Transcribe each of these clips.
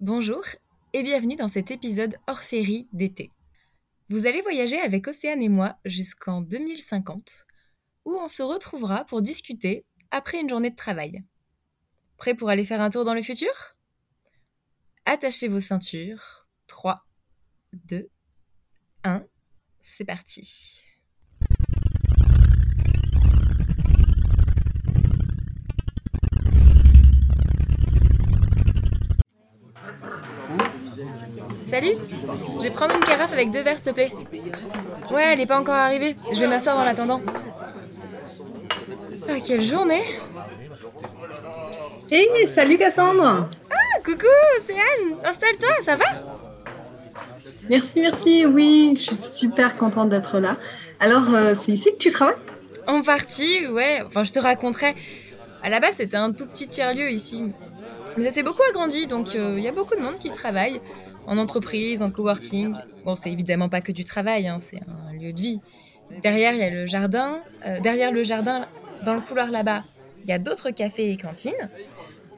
Bonjour et bienvenue dans cet épisode hors série d'été. Vous allez voyager avec Océane et moi jusqu'en 2050, où on se retrouvera pour discuter après une journée de travail. Prêt pour aller faire un tour dans le futur? Attachez vos ceintures. 3, 2, 1, c'est parti. Salut Je vais prendre une carafe avec deux verres, s'il te plaît. Ouais, elle est pas encore arrivée. Je vais m'asseoir en l'attendant. Ah, quelle journée Hey, salut Cassandre Ah, coucou, c'est Anne Installe-toi, ça va? Merci, merci, oui, je suis super contente d'être là. Alors, euh, c'est ici que tu travailles? En partie, ouais. Enfin, je te raconterai. À la base, c'était un tout petit tiers-lieu ici. Mais ça s'est beaucoup agrandi, donc il euh, y a beaucoup de monde qui travaille en entreprise, en coworking. Bon, c'est évidemment pas que du travail, hein, c'est un lieu de vie. Derrière, il y a le jardin. Euh, derrière le jardin, dans le couloir là-bas, il y a d'autres cafés et cantines.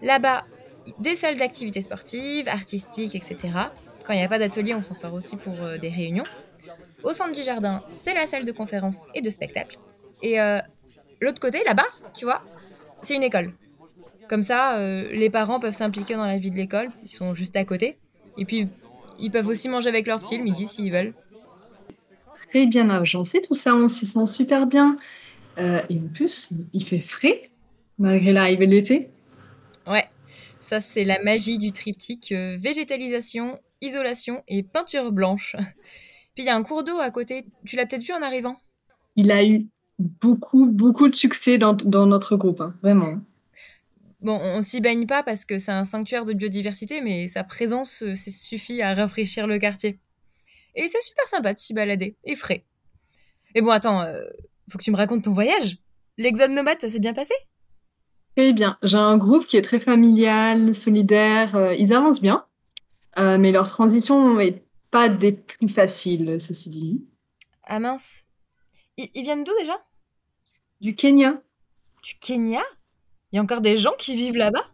Là-bas, des salles d'activités sportives, artistiques, etc. Quand il n'y a pas d'atelier, on s'en sort aussi pour euh, des réunions. Au centre du jardin, c'est la salle de conférence et de spectacle. Et l'autre côté, là-bas, tu vois, c'est une école. Comme ça, euh, les parents peuvent s'impliquer dans la vie de l'école, ils sont juste à côté. Et puis, ils peuvent aussi manger avec leur petit le midi s'ils veulent. Très bien agencé tout ça, on s'y sent super bien. Euh, et en plus, il fait frais, malgré l'arrivée de l'été. Ouais, ça c'est la magie du triptyque euh, végétalisation, isolation et peinture blanche. Puis il y a un cours d'eau à côté, tu l'as peut-être vu en arrivant? Il a eu beaucoup, beaucoup de succès dans, notre groupe, hein, vraiment. Bon, on s'y baigne pas parce que c'est un sanctuaire de biodiversité, mais sa présence euh, suffit à rafraîchir le quartier. Et c'est super sympa de s'y balader, et frais. Et bon, attends, euh, faut que tu me racontes ton voyage. L'exode nomade, ça s'est bien passé? Eh bien, j'ai un groupe qui est très familial, solidaire, euh, ils avancent bien, mais leur transition n'est pas des plus faciles, ceci dit. Ah mince. ils viennent d'où déjà? Du Kenya. Du Kenya? Il y a encore des gens qui vivent là-bas?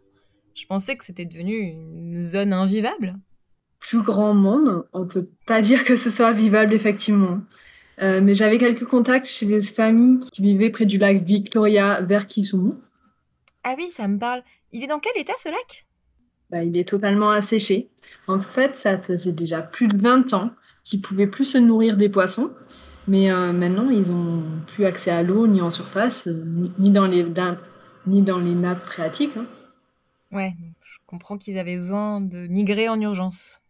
Je pensais que c'était devenu une zone invivable. Plus grand monde, on peut pas dire que ce soit vivable effectivement. Euh, mais j'avais quelques contacts chez des familles qui vivaient près du lac Victoria vers Kisumu. Ah oui, ça me parle. Il est dans quel état ce lac? Bah, Il est totalement asséché. En fait, ça faisait déjà plus de 20 ans qu'ils pouvaient plus se nourrir des poissons. Mais euh, maintenant, ils ont plus accès à l'eau, ni en surface, euh, ni dans les, ni dans les nappes phréatiques. Hein. Ouais, je comprends qu'ils avaient besoin de migrer en urgence.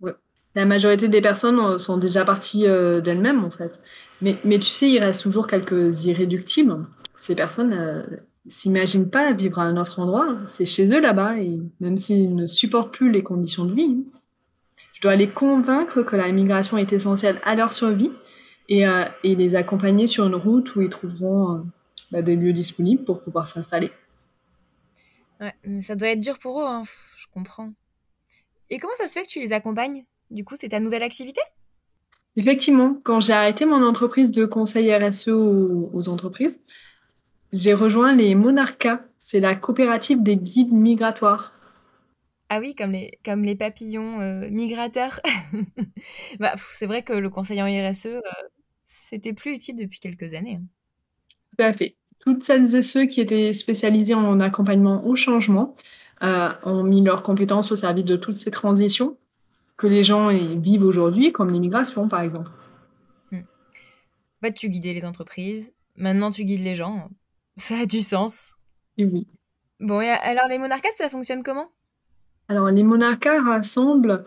Ouais. La majorité des personnes euh, sont déjà parties euh, d'elles-mêmes, en fait. Mais, mais tu sais, il reste toujours quelques irréductibles. Ces personnes euh, s'imaginent pas vivre à un autre endroit. C'est chez eux là-bas, et même s'ils ne supportent plus les conditions de vie, je dois les convaincre que la migration est essentielle à leur survie et, euh, et les accompagner sur une route où ils trouveront bah, des lieux disponibles pour pouvoir s'installer. Ouais, mais ça doit être dur pour eux, hein. je comprends. Et comment ça se fait que tu les accompagnes? Du coup, c'est ta nouvelle activité? Effectivement, quand j'ai arrêté mon entreprise de conseil RSE aux, entreprises, j'ai rejoint les Monarcas. C'est la coopérative des guides migratoires. Ah oui, comme les, comme les papillons euh, migrateurs. bah, c'est vrai que le conseil en RSE, euh, c'était plus utile depuis quelques années. Hein. Tout à fait. Toutes celles et ceux qui étaient spécialisés en accompagnement au changement euh, ont mis leurs compétences au service de toutes ces transitions que les gens vivent aujourd'hui, comme l'immigration par exemple. Hmm. Bah, tu guidais les entreprises, maintenant tu guides les gens. Ça a du sens. oui. Bon, et alors les monarcas, ça fonctionne comment? Alors les monarcas rassemblent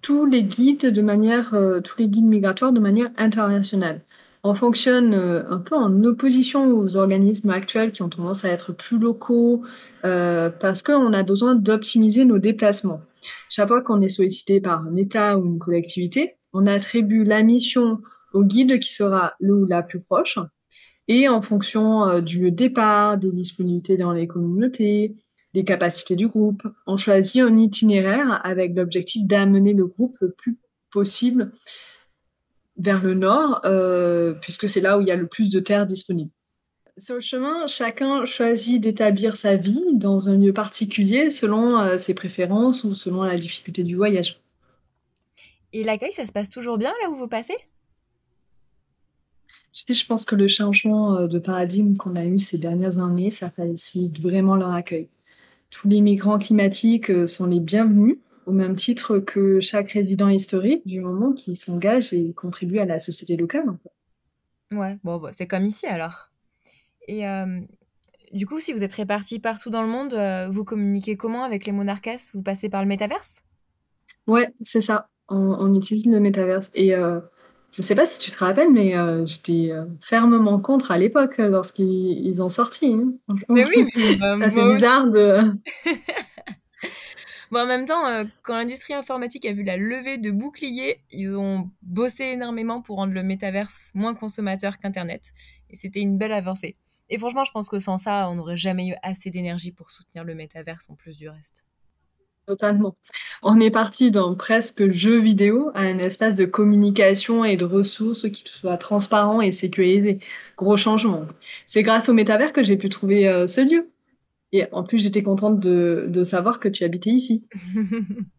tous les guides de manière, euh, tous les guides migratoires de manière internationale on fonctionne euh, un peu en opposition aux organismes actuels qui ont tendance à être plus locaux euh, parce qu'on a besoin d'optimiser nos déplacements. Chaque fois qu'on est sollicité par un État ou une collectivité, on attribue la mission au guide qui sera le ou la plus proche et en fonction euh, du départ, des disponibilités dans les communautés, des capacités du groupe, on choisit un itinéraire avec l'objectif d'amener le groupe le plus possible vers le nord, euh, puisque c'est là où il y a le plus de terres disponibles. Sur le chemin, chacun choisit d'établir sa vie dans un lieu particulier selon, heu, ses préférences ou selon la difficulté du voyage. Et l'accueil, ça se passe toujours bien là où vous passez? Tu sais, je pense que le changement, heu, de paradigme qu'on a eu ces dernières années, ça facilite vraiment leur accueil. Tous les migrants climatiques, sont les bienvenus, au même titre que chaque résident historique, du moment qu'il s'engage et contribue à la société locale, en fait. Ouais, bon, bah, c'est comme ici alors. Et hem, du coup, si vous êtes répartis partout dans le monde, heu, vous communiquez comment avec les Monarcas? Vous passez par le métaverse? Ouais, c'est ça. On on utilise le métaverse et heu, je sais pas si tu te rappelles, mais j'étais, fermement contre à l'époque, lorsqu'ils ils ont sorti, hein, Mais oui, mais Ça fait bizarre de En même temps, heu, quand l'industrie informatique a vu la levée de boucliers, ils ont bossé énormément pour rendre le métaverse moins consommateur qu'internet et c'était une belle avancée. Et franchement, je pense que sans ça, on n'aurait jamais eu assez d'énergie pour soutenir le métaverse en plus du reste. totalement. On est parti d'un presque jeu vidéo à un espace de communication et de ressources qui soit transparent et sécurisé. Gros changement. C'est grâce au métavers que j'ai pu trouver, heu, ce lieu et en plus, j'étais contente de de savoir que tu habitais ici.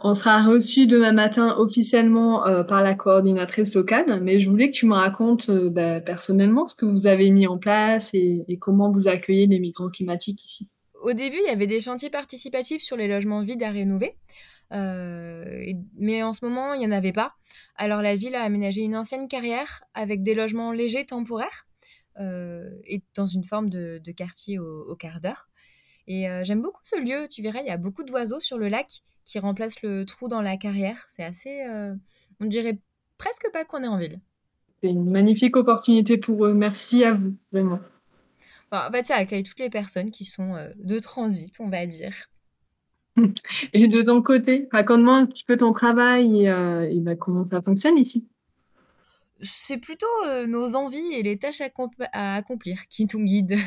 On sera reçus demain matin officiellement, heu, par la coordinatrice locale, mais je voulais que tu me racontes, heu, bah, personnellement ce que vous avez mis en place et et comment vous accueillez les migrants climatiques ici. Au début, il y avait des chantiers participatifs sur les logements vides à rénover, et mais en ce moment, il y en avait pas. Alors la ville a aménagé une ancienne carrière avec des logements légers temporaires, et dans une forme de de quartier au au quart d'heure. Et heu, j'aime beaucoup ce lieu. Tu verras, il y a beaucoup d'oiseaux sur le lac qui remplacent le trou dans la carrière. C'est assez, heu, on dirait presque pas qu'on est en ville. C'est une magnifique opportunité pour eux. Merci à vous, vraiment. Enfin, en fait, ça accueille toutes les personnes qui sont, heu, de transit, on va dire. Et de ton côté, raconte-moi un petit peu ton travail et et bah, comment ça fonctionne ici? C'est plutôt, nos envies et les tâches à comp à accomplir qui nous guident.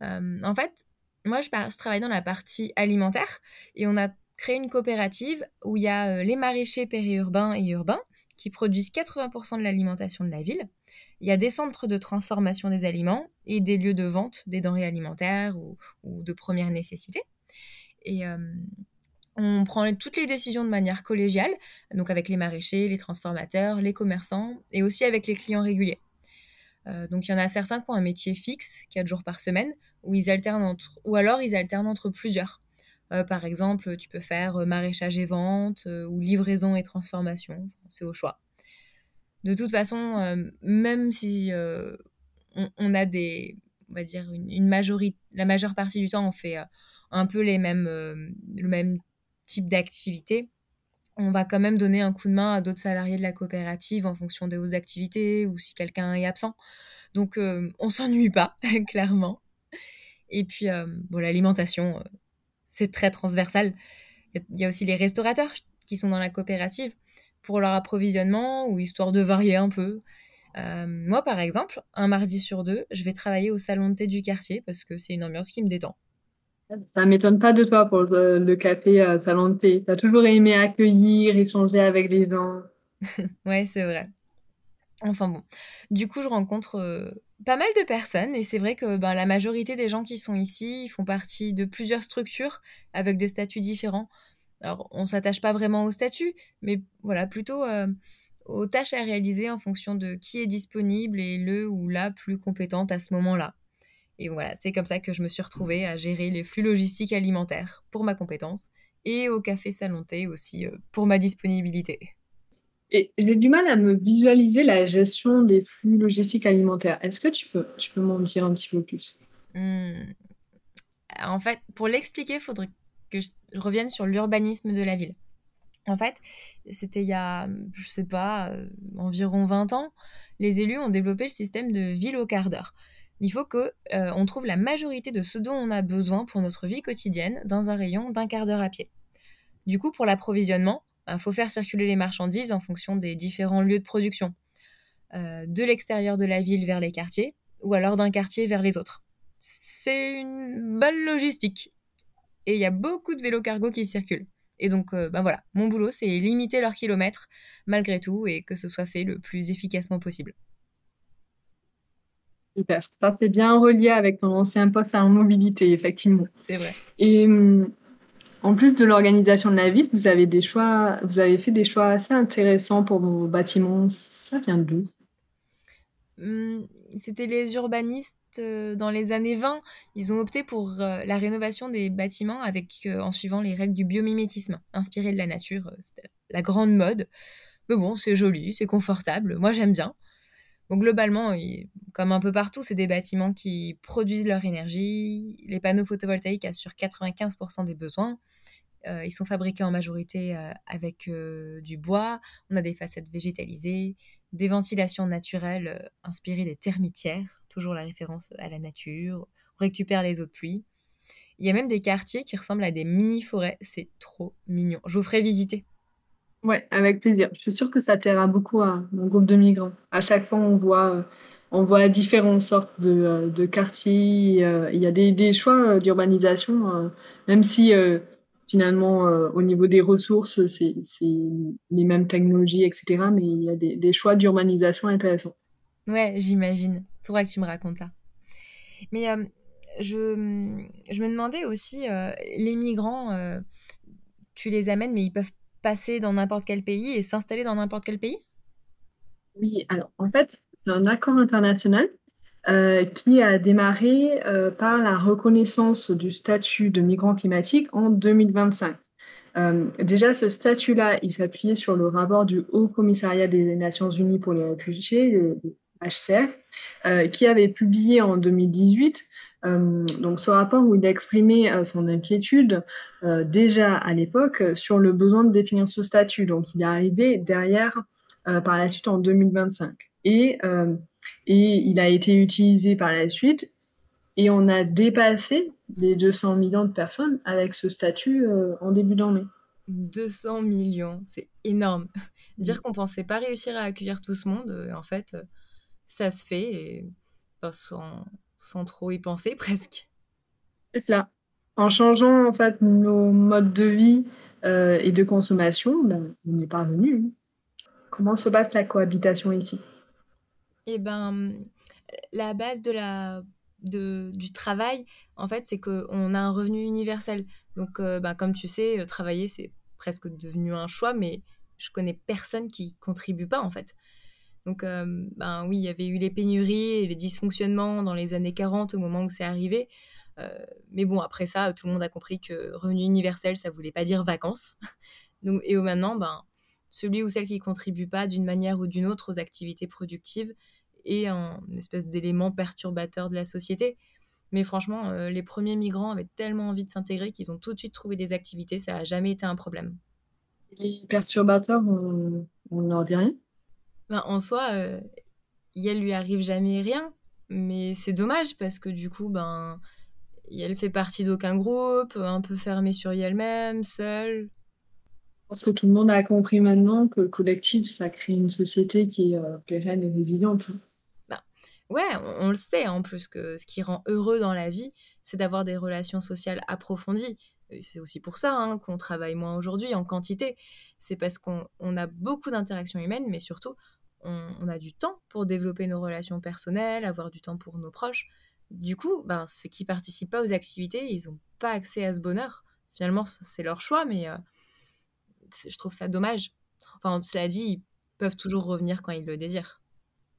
En fait, moi, je travaille dans la partie alimentaire et on a créé une coopérative où il y a, heu, les maraîchers périurbains et urbains qui produisent 80% de l'alimentation de la ville. Il y a des centres de transformation des aliments et des lieux de vente des denrées alimentaires ou de première nécessité et hem, on prend toutes les décisions de manière collégiale, donc avec les maraîchers, les transformateurs, les commerçants et aussi avec les clients réguliers. Euh, donc il y en a certains qui ont un métier fixe, 4 jours par semaine, où ils alternent entre, ou alors ils alternent entre plusieurs. Euh, par exemple, tu peux faire euh, maraîchage et vente, ou livraison et transformation, c'est au choix. De toute façon, même si on, a des, on va dire une, une majorité, la majeure partie du temps, on fait un peu les mêmes, le même type d'activité, on va quand même donner un coup de main à d'autres salariés de la coopérative en fonction de vos activités ou si quelqu'un est absent. Donc, euh, on s'ennuie pas, clairement. Et puis, euh, bon, l'alimentation, euh, c'est très transversal. Il y, y a aussi les restaurateurs qui sont dans la coopérative pour leur approvisionnement ou histoire de varier un peu. Euh, moi, par exemple, un mardi sur deux, je vais travailler au salon de thé du quartier parce que c'est une ambiance qui me détend. Ça m'étonne pas de toi pour le le café, heu, salon de thé. Tu as toujours aimé accueillir, échanger avec les gens. Ouais, c'est vrai. Enfin bon, du coup, je rencontre euh, pas mal de personnes et c'est vrai que ben, la majorité des gens qui sont ici font partie de plusieurs structures avec des statuts différents. Alors, on s'attache pas vraiment au statut, mais voilà, plutôt euh, aux tâches à réaliser en fonction de qui est disponible et le ou la plus compétente à ce moment-là. Et voilà, c'est comme ça que je me suis retrouvée à gérer les flux logistiques alimentaires pour ma compétence et au café salon thé aussi euh, pour ma disponibilité. Et j'ai du mal à me visualiser la gestion des flux logistiques alimentaires. Est-ce que tu peux tu peux m'en dire un petit peu plus? Hmm. En fait, pour l'expliquer, il faudrait que je revienne sur l'urbanisme de la ville. En fait, c'était il y a, je sais pas, euh, environ 20 ans, les élus ont développé le système de ville au quart d'heure. Il faut que euh, on trouve la majorité de ce dont on a besoin pour notre vie quotidienne dans un rayon d'un quart d'heure à pied. Du coup, pour l'approvisionnement, il faut faire circuler les marchandises en fonction des différents lieux de production, euh, de l'extérieur de la ville vers les quartiers, ou alors d'un quartier vers les autres. C'est une bonne logistique. Et il y a beaucoup de vélos cargo qui circulent. Et donc, euh, ben voilà, mon boulot, c'est limiter leurs kilomètres malgré tout et que ce soit fait le plus efficacement possible. Super. Ça, c'est bien relié avec ton ancien poste en mobilité, effectivement. C'est vrai. Et mmh, en plus de l'organisation de la ville, vous avez des choix vous avez fait des choix assez intéressants pour vos bâtiments. Ça vient d'où? Mmh, c'était les urbanistes, heu, dans les années 20. Ils ont opté pour, heu, la rénovation des bâtiments avec, heu, en suivant les règles du biomimétisme, inspiré de la nature, c'était la grande mode. Mais bon, c'est joli, c'est confortable, moi j'aime bien. Globalement, comme un peu partout, c'est des bâtiments qui produisent leur énergie. Les panneaux photovoltaïques assurent 95 des besoins. Heu, ils sont fabriqués en majorité, heu, avec, heu, du bois. On a des façades végétalisées, des ventilations naturelles, inspirées des termitières, toujours la référence à la nature. On récupère les eaux de pluie. Il y a même des quartiers qui ressemblent à des mini forêts, c'est trop mignon. Je vous ferai visiter. Ouais, avec plaisir. Je suis sûre que ça plaira beaucoup à mon groupe de migrants. À chaque fois, on voit, heu, on voit différentes sortes de, heu, de quartiers, heu, il y a des choix, d'urbanisation, même si, finalement, au niveau des ressources, c'est les mêmes technologies et cetera, mais il y a des choix d'urbanisation intéressants. Ouais, j'imagine. Faudra que tu me racontes ça. Mais, je, je me demandais aussi, les migrants, tu les amènes, mais ils peuvent passer dans n'importe quel pays et s'installer dans n'importe quel pays? Oui, alors en fait, c'est un accord international, heu, qui a démarré, heu, par la reconnaissance du statut de migrant climatique en 2025. Hem, déjà ce statut-là, il s'appuyait sur le rapport du Haut Commissariat des Nations Unies pour les réfugiés, le HCR, qui avait publié en 2018, hem, donc ce rapport où il exprimait, heu, son inquiétude, heu, déjà à l'époque, sur le besoin de définir ce statut. Donc il est arrivé derrière, par la suite en 2025 et il a été utilisé par la suite et on a dépassé les 200 000 000 de personnes avec ce statut, en début d'année. 200 000 000, c'est énorme. Dire qu'on pensait pas réussir à accueillir tout ce monde, en fait, ça se fait et bah, sans sans trop y penser presque. C'est cela. En changeant en fait nos modes de vie, heu et de consommation, ben, on y est parvenu, hein. Comment se passe la cohabitation ici? Et ben, la base de la de du travail, en fait, c'est qu'on a un revenu universel. Donc, heu, bah, comme tu sais, heu, travailler, c'est presque devenu un choix, mais je connais personne qui contribue pas, en fait. Donc, hem, ben, oui, il y avait eu les pénuries et les dysfonctionnements dans les années 40 au moment où c'est arrivé. Heu, mais bon, après ça, tout le monde a compris que revenu universel, ça voulait pas dire vacances. Et maintenant, ben, celui ou celle qui contribue pas d'une manière ou d'une autre aux activités productives est un une espèce d'élément perturbateur de la société. Mais franchement, heu, les premiers migrants avaient tellement envie de s'intégrer qu'ils ont tout de suite trouvé des activités, ça a jamais été un problème. Les perturbateurs, on leur dit rien? Ben, en soi, heu, Yel lui arrive jamais rien, mais c'est dommage parce que du coup, ben, Yel fait partie d'aucun groupe, un peu fermée sur elle-même, seule. Je pense que tout le monde a compris maintenant que le collectif, ça crée une société qui est, heu, pérenne et résiliente. Ben, ouais, on on le sait en plus que ce qui rend heureux dans la vie, c'est d'avoir des relations sociales approfondies. C'est aussi pour ça, hein, qu'on travaille moins aujourd'hui en quantité. C'est parce qu'on on a beaucoup d'interactions humaines, mais surtout, on on a du temps pour développer nos relations personnelles, avoir du temps pour nos proches. Du coup, ben, ceux qui participent pas aux activités, ils ont pas accès à ce bonheur. Finalement, c'est leur choix, mais c'est je trouve ça dommage. Enfin, cela dit, ils peuvent toujours revenir quand ils le désirent.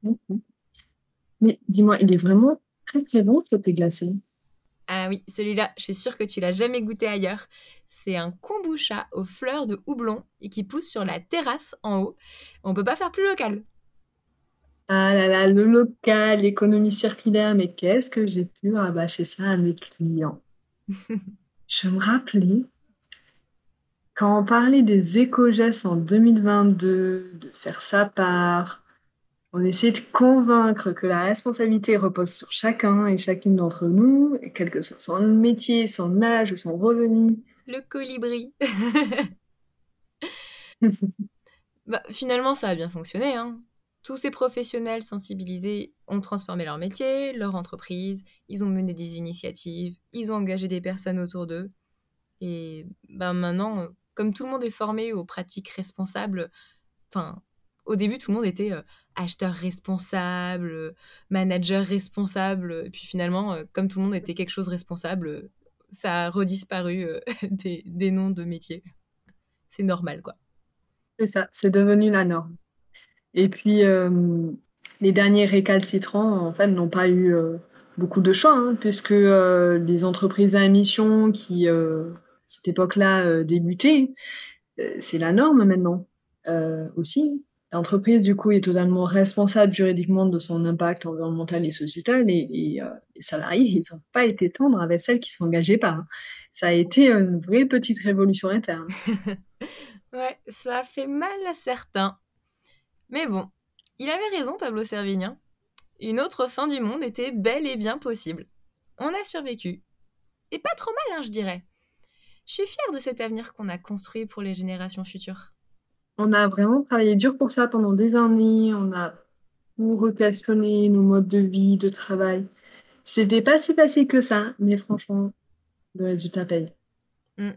Mmh. Mais dis-moi, il est vraiment très, très bon ce thé glacé? Ah oui, celui-là, je suis sûre que tu l'as jamais goûté ailleurs. C'est un kombucha aux fleurs de houblon et qui pousse sur la terrasse en haut. On peut pas faire plus local. Ah là là, le local, l'économie circulaire, mais qu'est-ce que j'ai pu rabâcher ça à mes clients? Je me rappelais quand on parlait des éco-gestes en 2022, de faire sa part, on essayait de convaincre que la responsabilité repose sur chacun et chacune d'entre nous, et quel que soit son métier, son âge ou son revenu. Le colibri. Bah, finalement, ça a bien fonctionné, hein. Tous ces professionnels sensibilisés ont transformé leur métier, leur entreprise, ils ont mené des initiatives, ils ont engagé des personnes autour d'eux et ben, maintenant, comme tout le monde est formé aux pratiques responsables, enfin, Au début, tout le monde était acheteur responsable, manager responsable. Et puis finalement, comme tout le monde était quelque chose responsable, ça a redisparu des, des noms de métiers. C'est normal, quoi. C'est ça, c'est devenu la norme. Et puis, les derniers récalcitrants, en fait, n'ont pas eu beaucoup de choix, hein, puisque les entreprises à émission qui, à cette époque-là, débutaient, c'est la norme maintenant aussi. L'entreprise, du coup, est totalement responsable juridiquement de son impact environnemental et sociétal, et, les salariés, ils n'ont pas été tendres avec celles qui s'engageaient pas. Hein. Ça a été une vraie petite révolution interne. ouais, ça a fait mal à certains. Mais bon, il avait raison, Pablo Servigne. Une autre fin du monde était bel et bien possible. On a survécu. Et pas trop mal, hein, je dirais. Je suis fière de cet avenir qu'on a construit pour les générations futures. On a vraiment travaillé dur pour ça pendant des années. On a tout nos modes de vie, de travail. C'était pas si facile que ça, mais franchement, le résultat paye. Mm.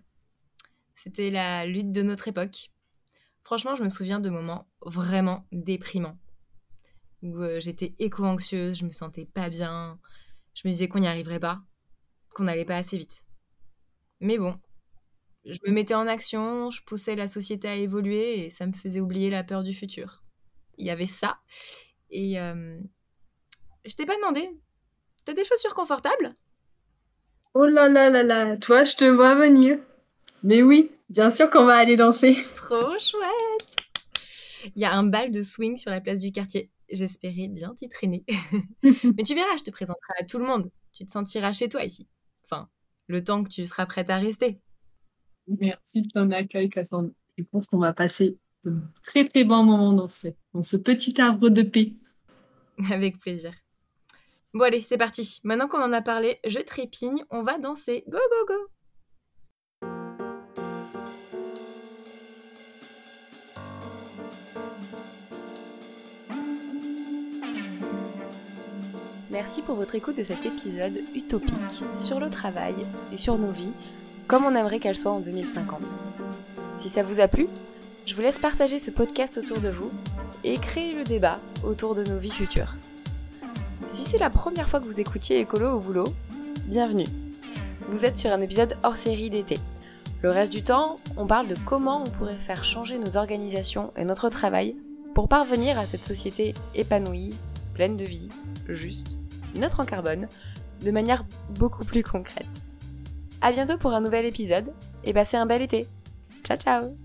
C'était la lutte de notre époque. Franchement, je me souviens de moments vraiment déprimants où euh, j'étais éco-anxieuse, je me sentais pas bien, je me disais qu'on n'y arriverait pas, qu'on n'allait pas assez vite. Mais bon, je me mettais en action, je poussais la société à évoluer et ça me faisait oublier la peur du futur. Il y avait ça. Et euh, je t'ai pas demandé, t'as des chaussures confortables? Oh là là là là, toi je te vois venir. Mais oui, bien sûr qu'on va aller danser. Trop chouette Il y a un bal de swing sur la place du quartier. J'espérais bien t'y traîner. Mais tu verras, je te présenterai à tout le monde. Tu te sentiras chez toi ici. Enfin, le temps que tu seras prête à rester. Merci de ton accueil, Cassandre. Je pense qu'on va passer de très très bons moments dans ce, dans ce petit arbre de paix. Avec plaisir. Bon allez, c'est parti. Maintenant qu'on en a parlé, je trépigne, on va danser. Go go go Merci pour votre écoute de cet épisode utopique sur le travail et sur nos vies, comme on aimerait qu'elles soient en 2050. Si ça vous a plu, je vous laisse partager ce podcast autour de vous et créer le débat autour de nos vies futures. Si c'est la première fois que vous écoutiez Écolo au boulot, bienvenue. Vous êtes sur un épisode hors série d'été. Le reste du temps, on parle de comment on pourrait faire changer nos organisations et notre travail pour parvenir à cette société épanouie, pleine de vie, juste neutre en carbone de manière beaucoup plus concrète. A bientôt pour un nouvel épisode et passez un bel été. Ciao ciao